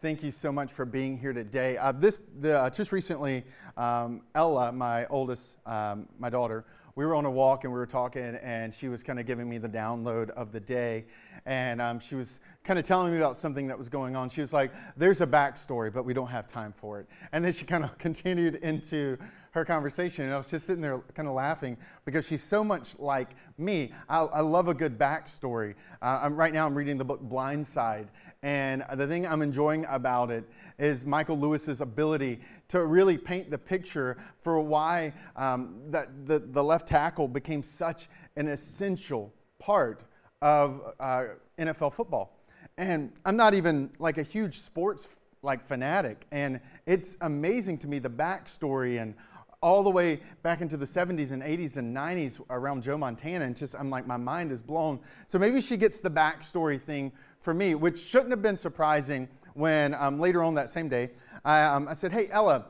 Thank you so much for being here today. Uh, this the, uh, just recently, um, Ella, my oldest, um, my daughter, we were on a walk and we were talking, and she was kind of giving me the download of the day, and um, she was kind of telling me about something that was going on. She was like, "There's a backstory, but we don't have time for it." And then she kind of continued into her conversation, and I was just sitting there kind of laughing because she's so much like me. I, I love a good backstory. Uh, right now, I'm reading the book Blind Side, and the thing I'm enjoying about it is Michael Lewis's ability to really paint the picture for why um, that the, the left tackle became such an essential part of uh, NFL football. And I'm not even like a huge sports like fanatic, and it's amazing to me the backstory and all the way back into the 70s and 80s and 90s around Joe Montana, and just I'm like, my mind is blown. So maybe she gets the backstory thing for me, which shouldn't have been surprising when um, later on that same day, I, um, I said, Hey, Ella,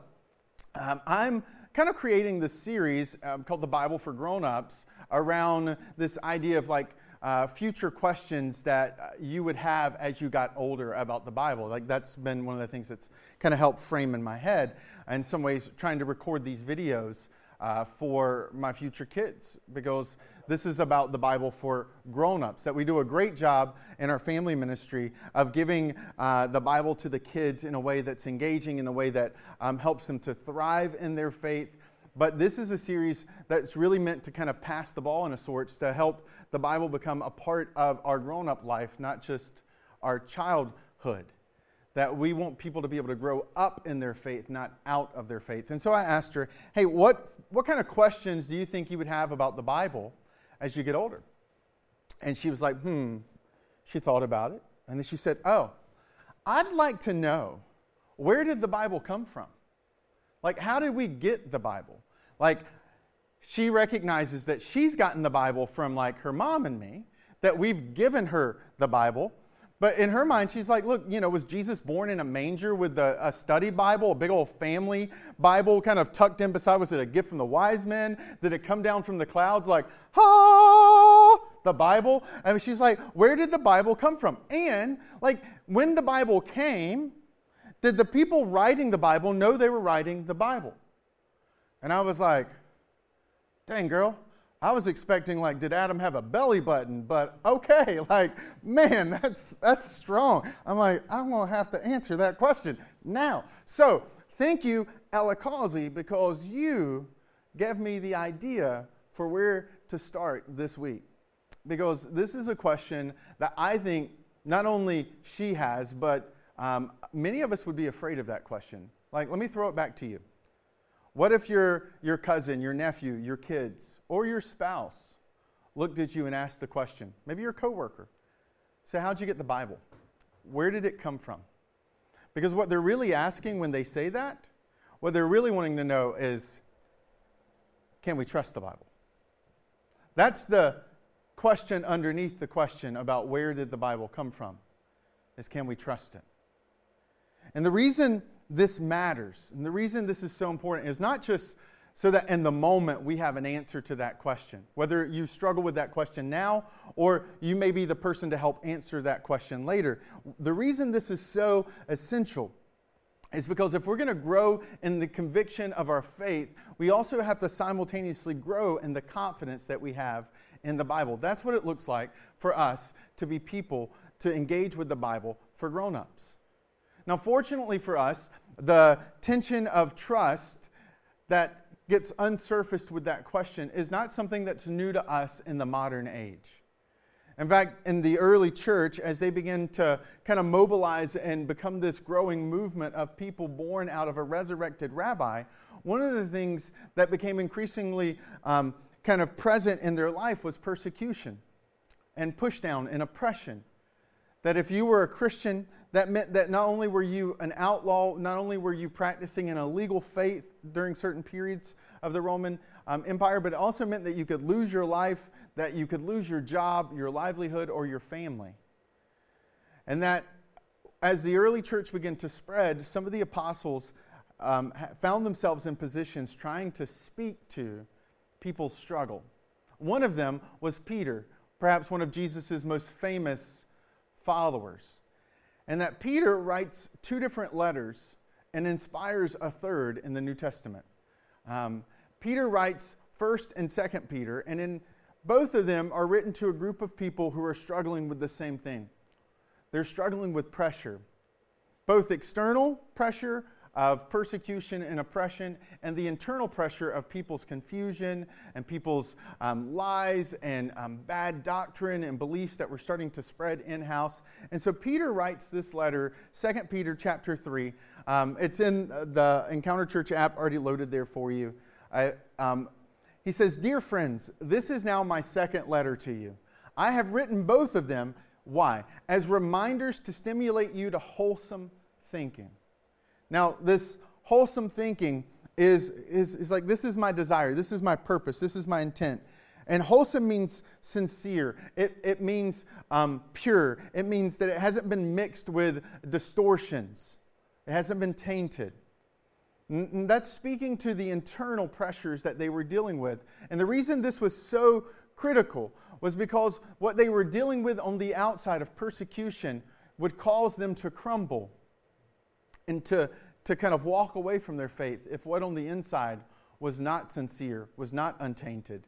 um, I'm kind of creating this series um, called The Bible for Grown-Ups around this idea of like, uh, future questions that uh, you would have as you got older about the Bible. Like that's been one of the things that's kind of helped frame in my head. In some ways, trying to record these videos uh, for my future kids because this is about the Bible for grown-ups. That we do a great job in our family ministry of giving uh, the Bible to the kids in a way that's engaging, in a way that um, helps them to thrive in their faith but this is a series that's really meant to kind of pass the ball in a sorts to help the Bible become a part of our grown up life, not just our childhood. That we want people to be able to grow up in their faith, not out of their faith. And so I asked her, hey, what, what kind of questions do you think you would have about the Bible as you get older? And she was like, hmm. She thought about it. And then she said, oh, I'd like to know where did the Bible come from? Like, how did we get the Bible? Like, she recognizes that she's gotten the Bible from like her mom and me, that we've given her the Bible. But in her mind, she's like, look, you know, was Jesus born in a manger with a, a, study Bible, a big old family Bible kind of tucked in beside? Was it a gift from the wise men? Did it come down from the clouds like, ha, the Bible? Mean, she's like, where did the Bible come from? And like, when the Bible came, did the people writing the Bible know they were writing the Bible? And I was like, dang, girl, I was expecting like, did Adam have a belly button? But okay, like, man, that's that's strong. I'm like, I'm gonna have to answer that question now. So thank you, Causey, because you gave me the idea for where to start this week. Because this is a question that I think not only she has, but um, many of us would be afraid of that question. Like, let me throw it back to you. What if your, your cousin, your nephew, your kids, or your spouse looked at you and asked the question? Maybe your coworker. Say, how'd you get the Bible? Where did it come from? Because what they're really asking when they say that, what they're really wanting to know is, can we trust the Bible? That's the question underneath the question about where did the Bible come from, is can we trust it? And the reason this matters. And the reason this is so important is not just so that in the moment we have an answer to that question. Whether you struggle with that question now or you may be the person to help answer that question later. The reason this is so essential is because if we're going to grow in the conviction of our faith, we also have to simultaneously grow in the confidence that we have in the Bible. That's what it looks like for us to be people to engage with the Bible for grown ups. Now, fortunately for us, the tension of trust that gets unsurfaced with that question is not something that's new to us in the modern age. In fact, in the early church, as they begin to kind of mobilize and become this growing movement of people born out of a resurrected rabbi, one of the things that became increasingly um, kind of present in their life was persecution and pushdown and oppression. That if you were a Christian, that meant that not only were you an outlaw, not only were you practicing an illegal faith during certain periods of the Roman um, Empire, but it also meant that you could lose your life, that you could lose your job, your livelihood, or your family. And that as the early church began to spread, some of the apostles um, found themselves in positions trying to speak to people's struggle. One of them was Peter, perhaps one of Jesus' most famous followers. and that Peter writes two different letters and inspires a third in the New Testament. Um, Peter writes 1st and 2nd Peter, and in both of them are written to a group of people who are struggling with the same thing. They're struggling with pressure, both external pressure of persecution and oppression, and the internal pressure of people's confusion and people's um, lies and um, bad doctrine and beliefs that were starting to spread in house. And so Peter writes this letter, 2 Peter chapter 3. Um, it's in the Encounter Church app, already loaded there for you. I, um, he says, Dear friends, this is now my second letter to you. I have written both of them. Why? As reminders to stimulate you to wholesome thinking now, this wholesome thinking is, is, is like this is my desire, this is my purpose, this is my intent. And wholesome means sincere. It, it means um, pure. It means that it hasn't been mixed with distortions. It hasn't been tainted. And that's speaking to the internal pressures that they were dealing with. And the reason this was so critical was because what they were dealing with on the outside of persecution would cause them to crumble and to, to kind of walk away from their faith if what on the inside was not sincere, was not untainted.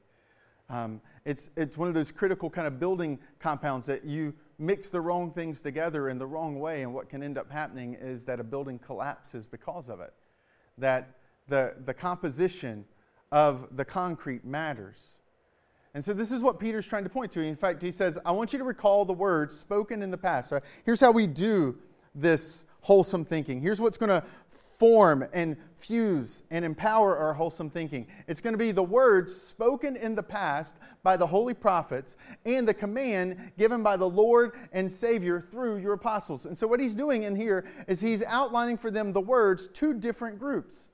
Um, it's, it's one of those critical kind of building compounds that you mix the wrong things together in the wrong way, and what can end up happening is that a building collapses because of it. That the, the composition of the concrete matters. And so this is what Peter's trying to point to. In fact, he says, I want you to recall the words spoken in the past. So here's how we do this wholesome thinking. Here's what's going to form and fuse and empower our wholesome thinking. It's going to be the words spoken in the past by the holy prophets and the command given by the Lord and Savior through your apostles. And so, what he's doing in here is he's outlining for them the words to different groups.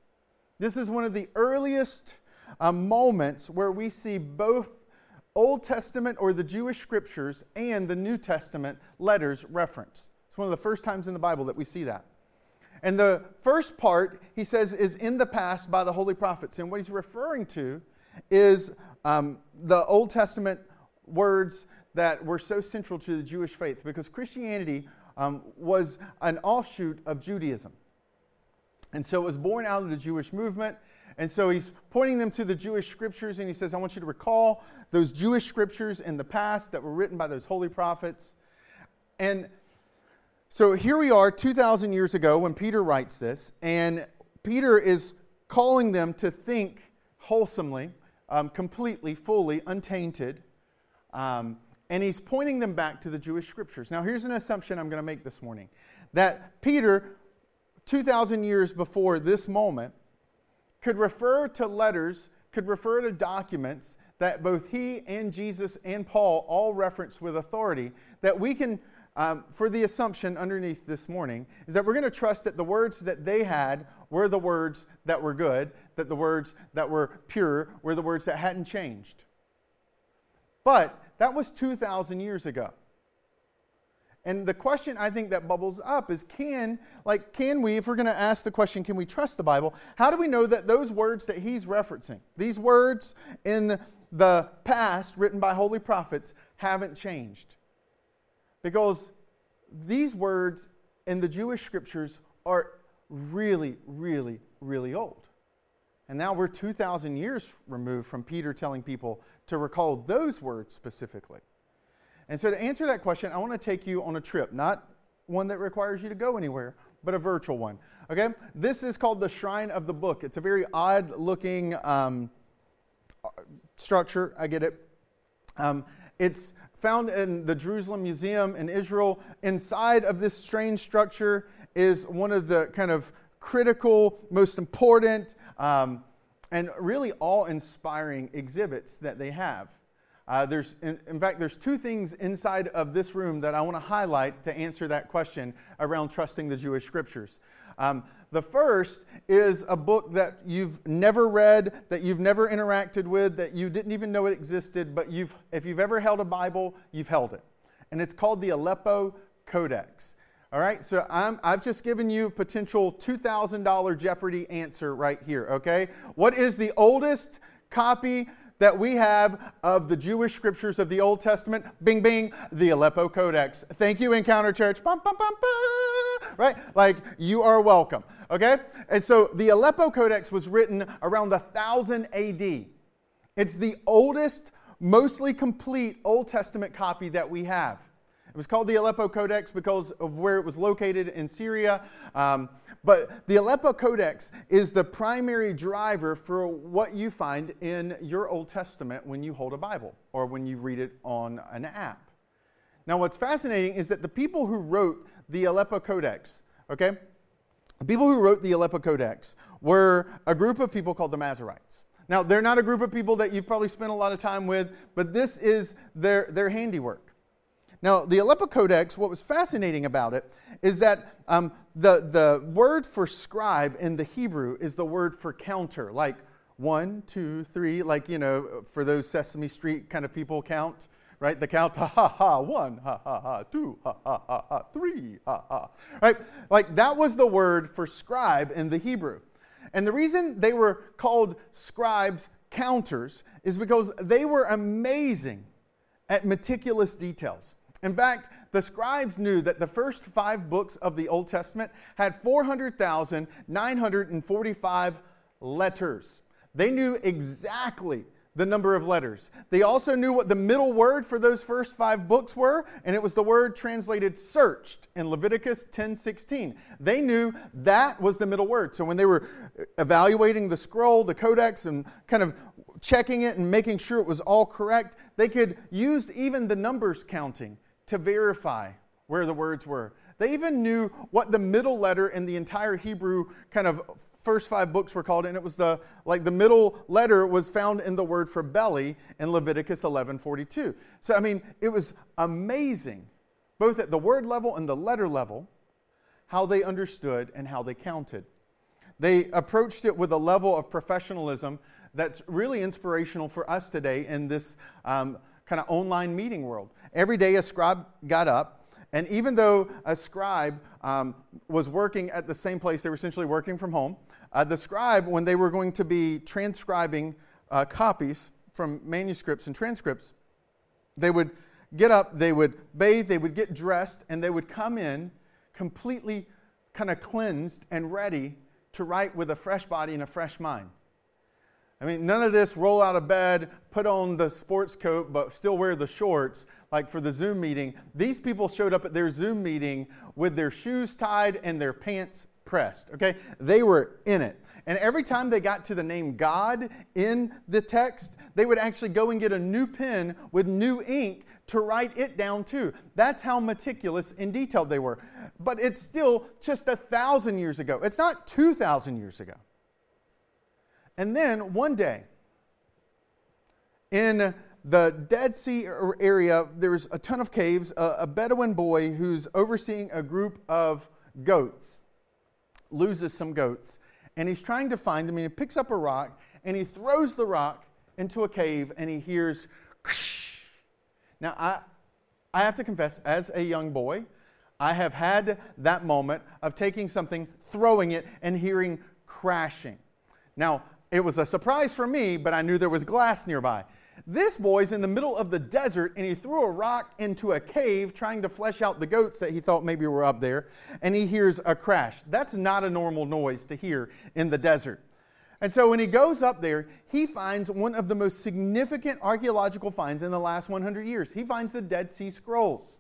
This is one of the earliest uh, moments where we see both Old Testament or the Jewish scriptures and the New Testament letters referenced. It's one of the first times in the Bible that we see that. And the first part, he says, is in the past by the holy prophets. And what he's referring to is um, the Old Testament words that were so central to the Jewish faith because Christianity um, was an offshoot of Judaism. And so it was born out of the Jewish movement. And so he's pointing them to the Jewish scriptures and he says, I want you to recall those Jewish scriptures in the past that were written by those holy prophets. And so here we are 2,000 years ago when Peter writes this, and Peter is calling them to think wholesomely, um, completely, fully, untainted. Um, and he's pointing them back to the Jewish scriptures. Now, here's an assumption I'm going to make this morning that Peter, 2,000 years before this moment, could refer to letters, could refer to documents that both he and Jesus and Paul all reference with authority, that we can um, for the assumption underneath this morning is that we're going to trust that the words that they had were the words that were good, that the words that were pure were the words that hadn't changed. But that was 2,000 years ago. And the question I think that bubbles up is can, like, can we, if we're going to ask the question, can we trust the Bible? How do we know that those words that he's referencing, these words in the past written by holy prophets, haven't changed? Because these words in the Jewish scriptures are really, really, really old. And now we're 2,000 years removed from Peter telling people to recall those words specifically. And so, to answer that question, I want to take you on a trip, not one that requires you to go anywhere, but a virtual one. Okay? This is called the Shrine of the Book. It's a very odd looking um, structure. I get it. Um, it's found in the Jerusalem Museum in Israel. Inside of this strange structure is one of the kind of critical, most important, um, and really awe inspiring exhibits that they have. Uh, there's, in, in, fact, there's two things inside of this room that I want to highlight to answer that question around trusting the Jewish scriptures. Um, the first is a book that you've never read, that you've never interacted with, that you didn't even know it existed, but you've, if you've ever held a Bible, you've held it. And it's called the Aleppo Codex. All right, so i have just given you a potential $2,000 Jeopardy answer right here, okay? What is the oldest copy that we have of the Jewish scriptures of the Old Testament? Bing, bing, the Aleppo Codex. Thank you, Encounter Church. Bum, bum, bum. Right? Like, you are welcome. Okay? And so the Aleppo Codex was written around 1000 AD. It's the oldest, mostly complete Old Testament copy that we have. It was called the Aleppo Codex because of where it was located in Syria. Um, but the Aleppo Codex is the primary driver for what you find in your Old Testament when you hold a Bible or when you read it on an app. Now, what's fascinating is that the people who wrote the Aleppo Codex, okay, the people who wrote the Aleppo Codex were a group of people called the Masoretes. Now, they're not a group of people that you've probably spent a lot of time with, but this is their, their handiwork. Now, the Aleppo Codex, what was fascinating about it is that um, the, the word for scribe in the Hebrew is the word for counter, like one, two, three, like, you know, for those Sesame Street kind of people count, right? The count, ha ha ha, one, ha ha ha, two, ha ha ha, ha three, ha ha, right? Like that was the word for scribe in the Hebrew. And the reason they were called scribes counters is because they were amazing at meticulous details. In fact, the scribes knew that the first five books of the Old Testament had 400,945 letters. They knew exactly the number of letters. They also knew what the middle word for those first five books were, and it was the word translated searched in Leviticus 10:16. They knew that was the middle word. So when they were evaluating the scroll, the codex, and kind of checking it and making sure it was all correct, they could use even the numbers counting to verify where the words were. They even knew what the middle letter in the entire Hebrew kind of first five books were called, and it was the like the middle letter was found in the word for belly in Leviticus 11:42. So I mean, it was amazing, both at the word level and the letter level, how they understood and how they counted. They approached it with a level of professionalism that's really inspirational for us today in this um, kind of online meeting world. Every day a scribe got up, and even though a scribe um, was working at the same place, they were essentially working from home. Uh, the scribe, when they were going to be transcribing uh, copies from manuscripts and transcripts, they would get up, they would bathe, they would get dressed, and they would come in completely kind of cleansed and ready to write with a fresh body and a fresh mind. I mean, none of this roll out of bed, put on the sports coat, but still wear the shorts, like for the Zoom meeting. These people showed up at their Zoom meeting with their shoes tied and their pants pressed, okay? They were in it. And every time they got to the name God in the text, they would actually go and get a new pen with new ink to write it down too. That's how meticulous and detailed they were. But it's still just a thousand years ago, it's not 2,000 years ago. And then one day, in the Dead Sea area, there's a ton of caves. A, Bedouin boy who's overseeing a group of goats loses some goats, and he's trying to find them. And he picks up a rock and he throws the rock into a cave, and he hears. Ksh! Now, I, I have to confess, as a young boy, I have had that moment of taking something, throwing it, and hearing crashing. Now, it was a surprise for me, but I knew there was glass nearby. This boy's in the middle of the desert and he threw a rock into a cave trying to flesh out the goats that he thought maybe were up there, and he hears a crash. That's not a normal noise to hear in the desert. And so when he goes up there, he finds one of the most significant archaeological finds in the last 100 years. He finds the Dead Sea Scrolls.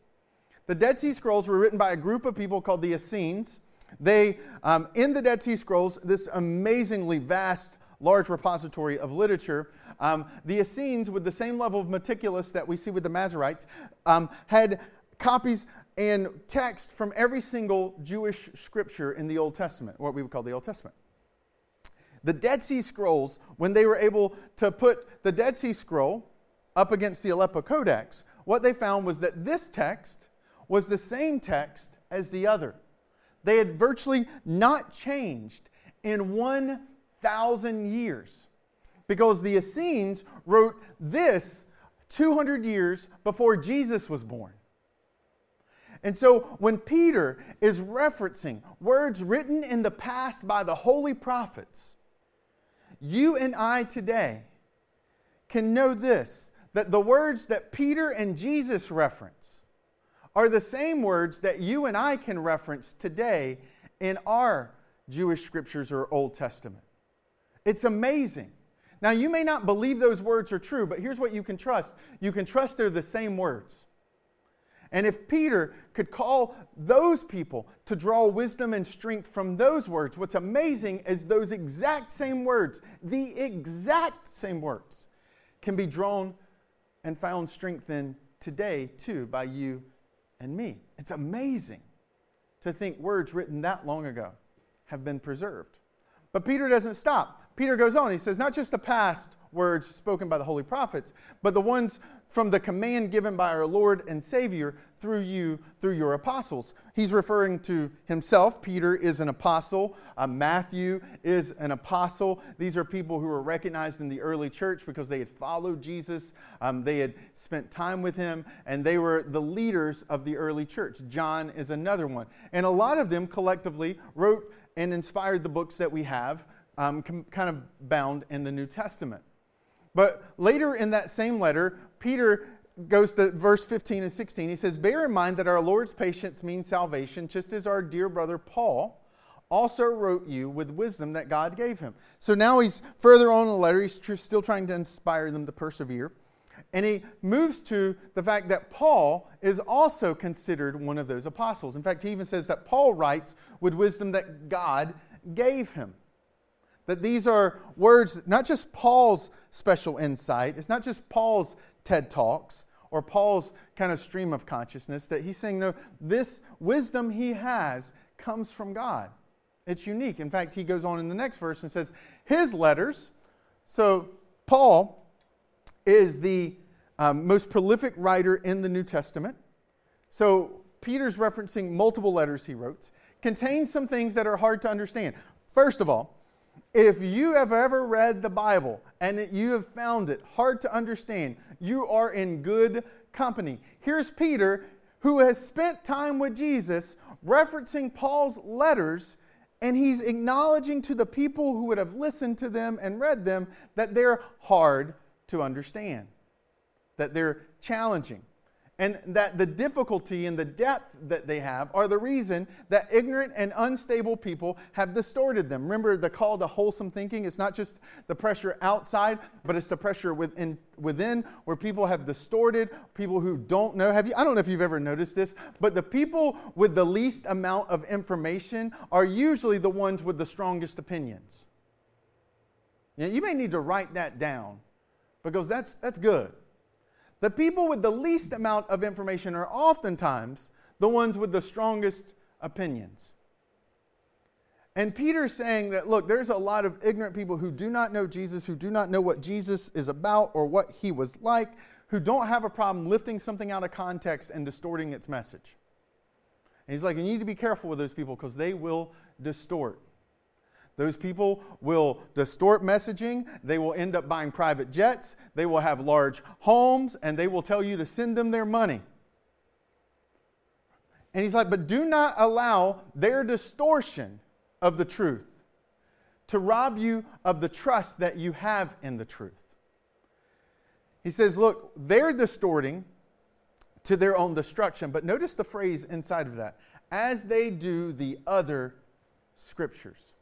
The Dead Sea Scrolls were written by a group of people called the Essenes. They, um, in the Dead Sea Scrolls, this amazingly vast large repository of literature. Um, the Essenes, with the same level of meticulous that we see with the Masoretes, um, had copies and text from every single Jewish scripture in the Old Testament, what we would call the Old Testament. The Dead Sea Scrolls, when they were able to put the Dead Sea Scroll up against the Aleppo Codex, what they found was that this text was the same text as the other. They had virtually not changed in one thousand years. Because the Essenes wrote this 200 years before Jesus was born. And so when Peter is referencing words written in the past by the holy prophets, you and I today can know this that the words that Peter and Jesus reference are the same words that you and I can reference today in our Jewish scriptures or Old Testament. It's amazing. Now, you may not believe those words are true, but here's what you can trust you can trust they're the same words. And if Peter could call those people to draw wisdom and strength from those words, what's amazing is those exact same words, the exact same words, can be drawn and found strength in today too by you and me. It's amazing to think words written that long ago have been preserved. But Peter doesn't stop. Peter goes on. He says, not just the past words spoken by the holy prophets, but the ones from the command given by our Lord and Savior through you, through your apostles. He's referring to himself. Peter is an apostle. Uh, Matthew is an apostle. These are people who were recognized in the early church because they had followed Jesus, um, they had spent time with him, and they were the leaders of the early church. John is another one. And a lot of them collectively wrote and inspired the books that we have, um, com- kind of bound in the New Testament. But later in that same letter, Peter goes to verse 15 and 16. He says, Bear in mind that our Lord's patience means salvation, just as our dear brother Paul also wrote you with wisdom that God gave him. So now he's further on in the letter. He's still trying to inspire them to persevere. And he moves to the fact that Paul is also considered one of those apostles. In fact, he even says that Paul writes with wisdom that God gave him. That these are words, not just Paul's special insight, it's not just Paul's TED Talks or Paul's kind of stream of consciousness, that he's saying, no, this wisdom he has comes from God. It's unique. In fact, he goes on in the next verse and says, his letters, so Paul is the um, most prolific writer in the New Testament. So Peter's referencing multiple letters he wrote, contains some things that are hard to understand. First of all, if you have ever read the Bible and you have found it hard to understand, you are in good company. Here's Peter, who has spent time with Jesus, referencing Paul's letters, and he's acknowledging to the people who would have listened to them and read them that they're hard to understand, that they're challenging and that the difficulty and the depth that they have are the reason that ignorant and unstable people have distorted them. Remember the call to wholesome thinking? It's not just the pressure outside, but it's the pressure within, within where people have distorted, people who don't know. Have you, I don't know if you've ever noticed this, but the people with the least amount of information are usually the ones with the strongest opinions. Now, you may need to write that down because that's, that's good. The people with the least amount of information are oftentimes the ones with the strongest opinions. And Peter's saying that, look, there's a lot of ignorant people who do not know Jesus, who do not know what Jesus is about or what he was like, who don't have a problem lifting something out of context and distorting its message. And he's like, you need to be careful with those people because they will distort. Those people will distort messaging. They will end up buying private jets. They will have large homes, and they will tell you to send them their money. And he's like, but do not allow their distortion of the truth to rob you of the trust that you have in the truth. He says, look, they're distorting to their own destruction. But notice the phrase inside of that as they do the other scriptures.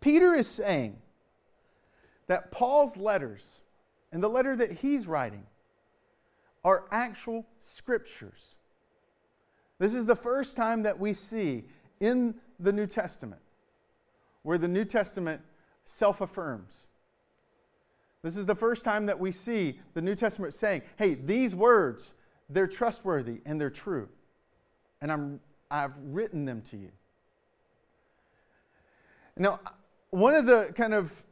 Peter is saying that Paul's letters and the letter that he's writing are actual scriptures. This is the first time that we see in the New Testament where the New Testament self affirms. This is the first time that we see the New Testament saying, hey, these words, they're trustworthy and they're true. And I'm, I've written them to you. Now, one of the kind of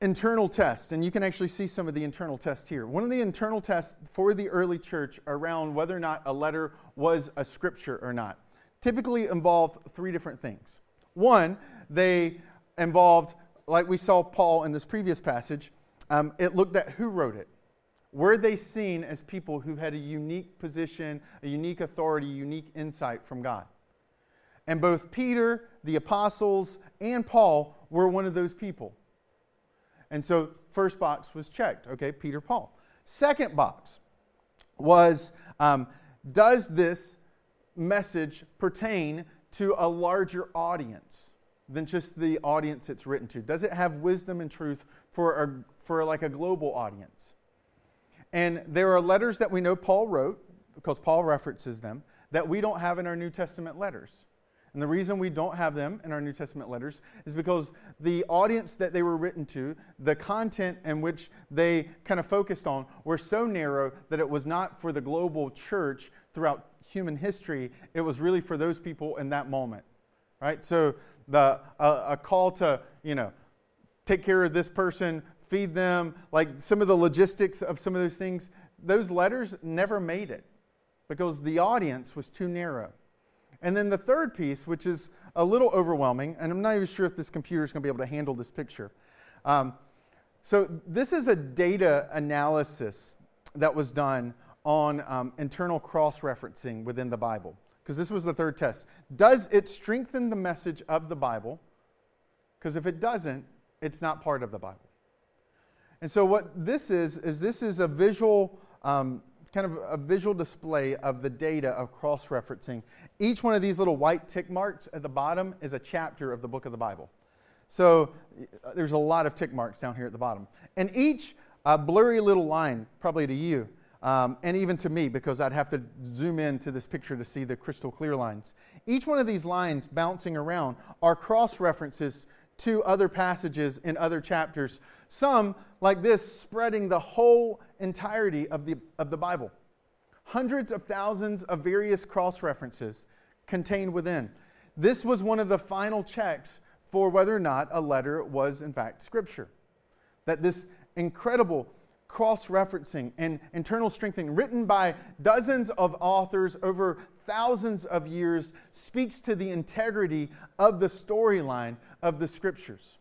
internal tests, and you can actually see some of the internal tests here. One of the internal tests for the early church around whether or not a letter was a scripture or not typically involved three different things. One, they involved, like we saw Paul in this previous passage, um, it looked at who wrote it. Were they seen as people who had a unique position, a unique authority, unique insight from God? And both Peter, the apostles, and Paul were one of those people. And so, first box was checked. Okay, Peter, Paul. Second box was um, Does this message pertain to a larger audience than just the audience it's written to? Does it have wisdom and truth for, a, for like a global audience? And there are letters that we know Paul wrote, because Paul references them, that we don't have in our New Testament letters. And the reason we don't have them in our New Testament letters is because the audience that they were written to, the content in which they kind of focused on, were so narrow that it was not for the global church throughout human history. It was really for those people in that moment, right? So the a, a call to you know take care of this person, feed them, like some of the logistics of some of those things. Those letters never made it because the audience was too narrow. And then the third piece, which is a little overwhelming, and I'm not even sure if this computer is going to be able to handle this picture. Um, so, this is a data analysis that was done on um, internal cross referencing within the Bible. Because this was the third test. Does it strengthen the message of the Bible? Because if it doesn't, it's not part of the Bible. And so, what this is, is this is a visual um, kind of a visual display of the data of cross referencing. Each one of these little white tick marks at the bottom is a chapter of the book of the Bible. So there's a lot of tick marks down here at the bottom. And each uh, blurry little line, probably to you, um, and even to me, because I'd have to zoom in to this picture to see the crystal clear lines. Each one of these lines bouncing around are cross references to other passages in other chapters. Some, like this, spreading the whole entirety of the, of the Bible. Hundreds of thousands of various cross references contained within. This was one of the final checks for whether or not a letter was, in fact, Scripture. That this incredible cross referencing and internal strengthening, written by dozens of authors over thousands of years, speaks to the integrity of the storyline of the Scriptures.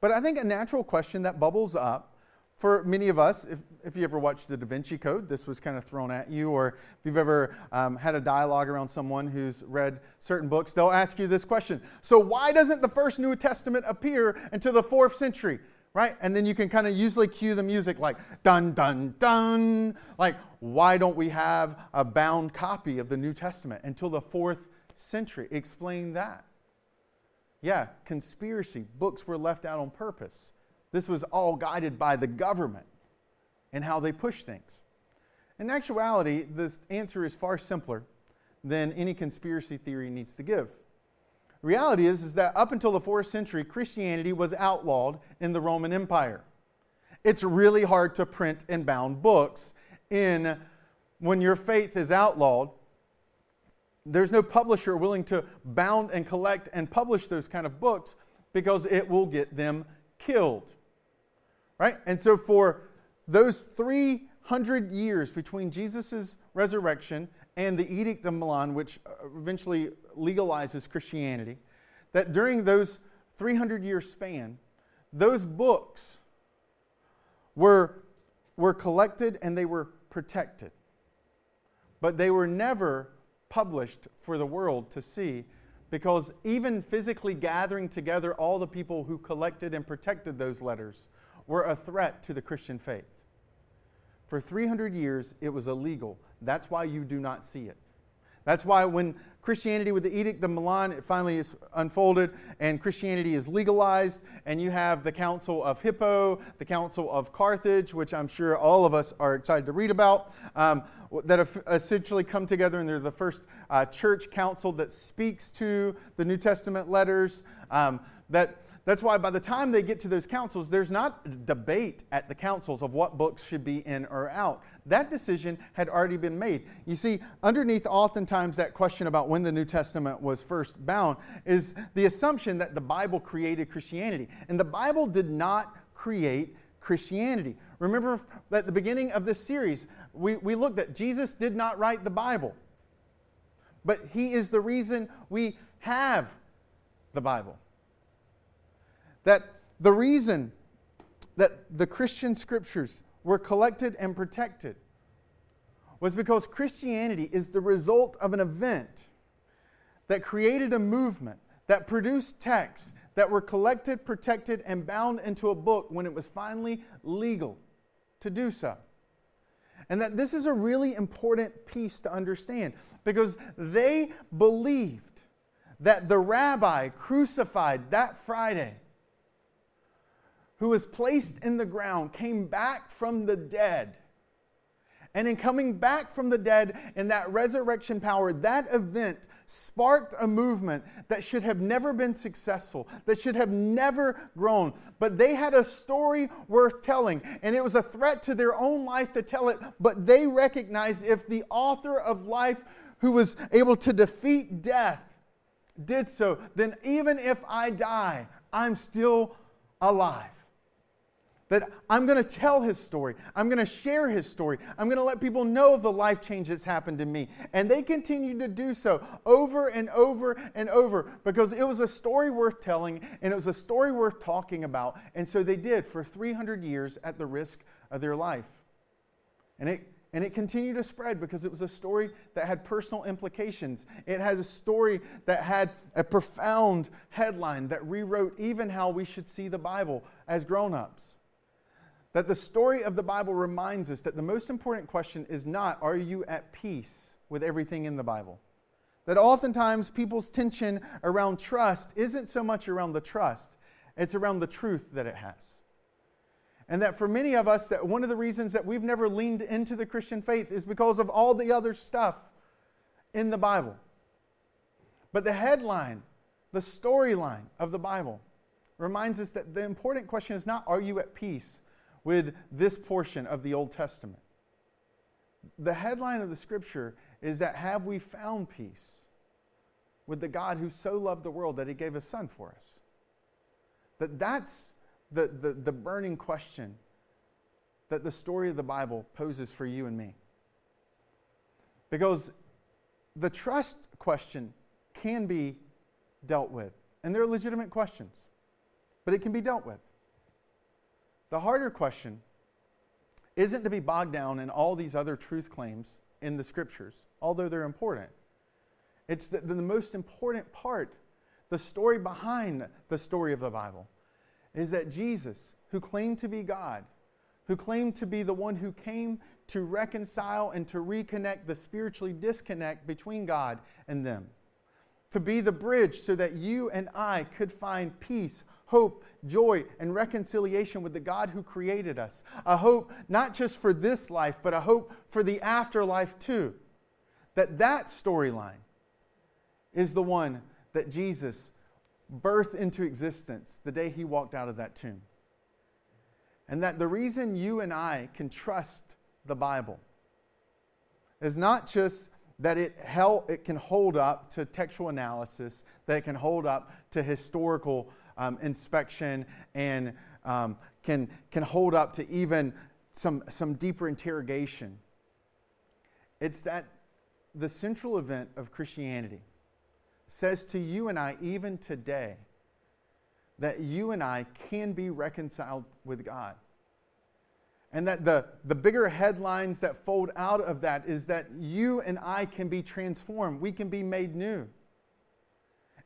But I think a natural question that bubbles up for many of us, if, if you ever watched the Da Vinci Code, this was kind of thrown at you, or if you've ever um, had a dialogue around someone who's read certain books, they'll ask you this question So, why doesn't the first New Testament appear until the fourth century? Right? And then you can kind of usually cue the music like dun, dun, dun. Like, why don't we have a bound copy of the New Testament until the fourth century? Explain that. Yeah, conspiracy. Books were left out on purpose. This was all guided by the government and how they push things. In actuality, the answer is far simpler than any conspiracy theory needs to give. Reality is, is that up until the fourth century, Christianity was outlawed in the Roman Empire. It's really hard to print and bound books in when your faith is outlawed. There's no publisher willing to bound and collect and publish those kind of books because it will get them killed. Right? And so for those 300 years between Jesus' resurrection and the Edict of Milan, which uh, eventually legalizes Christianity, that during those 300 year span, those books were, were collected and they were protected. But they were never published for the world to see because even physically gathering together all the people who collected and protected those letters were a threat to the Christian faith. For 300 years, it was illegal. That's why you do not see it. That's why when Christianity with the Edict of Milan, it finally is unfolded and Christianity is legalized, and you have the Council of Hippo, the Council of Carthage, which I'm sure all of us are excited to read about, um, that have essentially come together, and they're the first uh, church council that speaks to the New Testament letters. Um, that that's why by the time they get to those councils, there's not debate at the councils of what books should be in or out. That decision had already been made. You see, underneath oftentimes that question about when the New Testament was first bound is the assumption that the Bible created Christianity. And the Bible did not create Christianity. Remember at the beginning of this series, we, we looked at Jesus did not write the Bible, but he is the reason we have the Bible that the reason that the Christian scriptures were collected and protected was because Christianity is the result of an event that created a movement that produced texts that were collected, protected, and bound into a book when it was finally legal to do so. And that this is a really important piece to understand because they believed that the rabbi crucified that Friday, who was placed in the ground, came back from the dead. And in coming back from the dead in that resurrection power, that event sparked a movement that should have never been successful, that should have never grown. But they had a story worth telling, and it was a threat to their own life to tell it. But they recognized if the author of life, who was able to defeat death, did so, then even if I die, I'm still alive. That I'm going to tell his story. I'm going to share his story. I'm going to let people know of the life change that's happened to me. And they continued to do so over and over and over because it was a story worth telling and it was a story worth talking about. And so they did for 300 years at the risk of their life. And it and it continued to spread because it was a story that had personal implications. It has a story that had a profound headline that rewrote even how we should see the Bible as grown ups. That the story of the Bible reminds us that the most important question is not, are you at peace with everything in the Bible? That oftentimes people's tension around trust isn't so much around the trust, it's around the truth that it has. And that for many of us, that one of the reasons that we've never leaned into the Christian faith is because of all the other stuff in the Bible. But the headline, the storyline of the Bible reminds us that the important question is not, are you at peace? With this portion of the Old Testament. The headline of the scripture is that have we found peace with the God who so loved the world that he gave his son for us? That that's the, the, the burning question that the story of the Bible poses for you and me. Because the trust question can be dealt with, and they're legitimate questions, but it can be dealt with. The harder question isn't to be bogged down in all these other truth claims in the scriptures, although they're important. It's the, the most important part, the story behind the story of the Bible, is that Jesus, who claimed to be God, who claimed to be the one who came to reconcile and to reconnect the spiritually disconnect between God and them, to be the bridge so that you and I could find peace, hope, joy, and reconciliation with the God who created us. A hope not just for this life, but a hope for the afterlife too. That that storyline is the one that Jesus birthed into existence the day he walked out of that tomb. And that the reason you and I can trust the Bible is not just that it, it can hold up to textual analysis, that it can hold up to historical um, inspection and um, can, can hold up to even some, some deeper interrogation. It's that the central event of Christianity says to you and I, even today, that you and I can be reconciled with God. And that the, the bigger headlines that fold out of that is that you and I can be transformed. We can be made new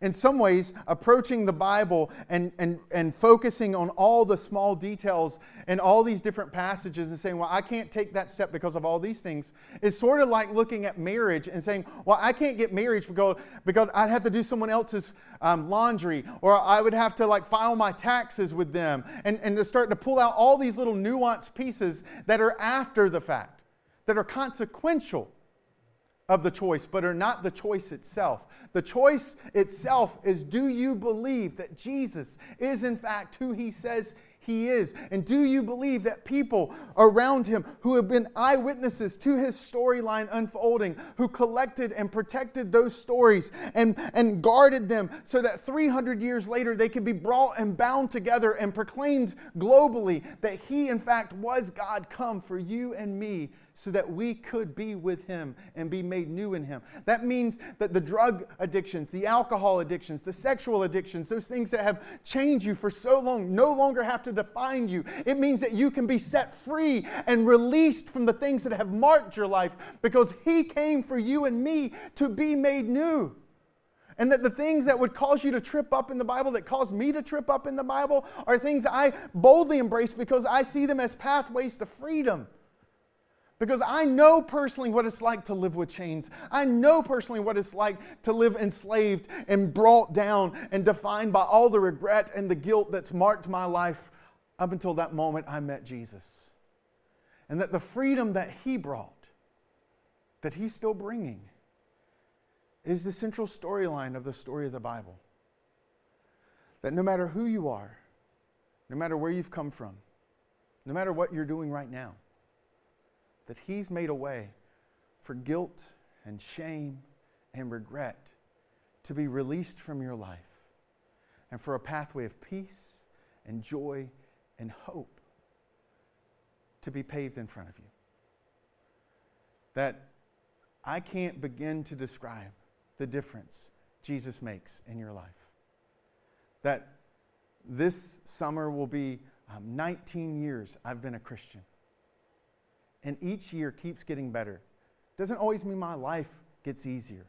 in some ways, approaching the Bible and, and, and focusing on all the small details and all these different passages and saying, well, I can't take that step because of all these things is sort of like looking at marriage and saying, well, I can't get married because, because I'd have to do someone else's um, laundry or I would have to like file my taxes with them and, and to start to pull out all these little nuanced pieces that are after the fact, that are consequential of the choice, but are not the choice itself. The choice itself is do you believe that Jesus is, in fact, who he says he is? And do you believe that people around him who have been eyewitnesses to his storyline unfolding, who collected and protected those stories and, and guarded them so that 300 years later they could be brought and bound together and proclaimed globally that he, in fact, was God come for you and me so that we could be with Him and be made new in Him. That means that the drug addictions, the alcohol addictions, the sexual addictions, those things that have changed you for so long no longer have to define you. It means that you can be set free and released from the things that have marked your life because He came for you and me to be made new. And that the things that would cause you to trip up in the Bible, that cause me to trip up in the Bible, are things I boldly embrace because I see them as pathways to freedom. Because I know personally what it's like to live with chains. I know personally what it's like to live enslaved and brought down and defined by all the regret and the guilt that's marked my life up until that moment I met Jesus. And that the freedom that He brought, that He's still bringing, is the central storyline of the story of the Bible. That no matter who you are, no matter where you've come from, no matter what you're doing right now, that He's made a way for guilt and shame and regret to be released from your life and for a pathway of peace and joy and hope to be paved in front of you. That I can't begin to describe the difference Jesus makes in your life. That this summer will be um, 19 years I've been a Christian. And each year keeps getting better. Doesn't always mean my life gets easier,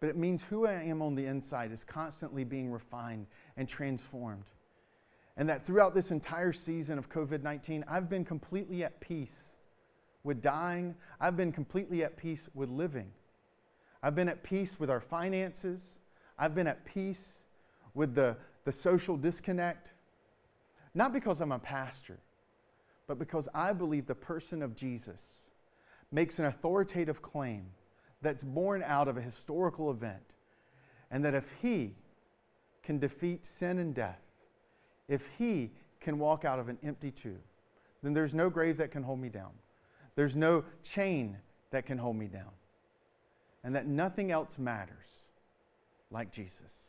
but it means who I am on the inside is constantly being refined and transformed. And that throughout this entire season of COVID 19, I've been completely at peace with dying. I've been completely at peace with living. I've been at peace with our finances. I've been at peace with the, the social disconnect. Not because I'm a pastor, but because I believe the person of Jesus makes an authoritative claim that's born out of a historical event. And that if he can defeat sin and death, if he can walk out of an empty tomb, then there's no grave that can hold me down. There's no chain that can hold me down. And that nothing else matters like Jesus.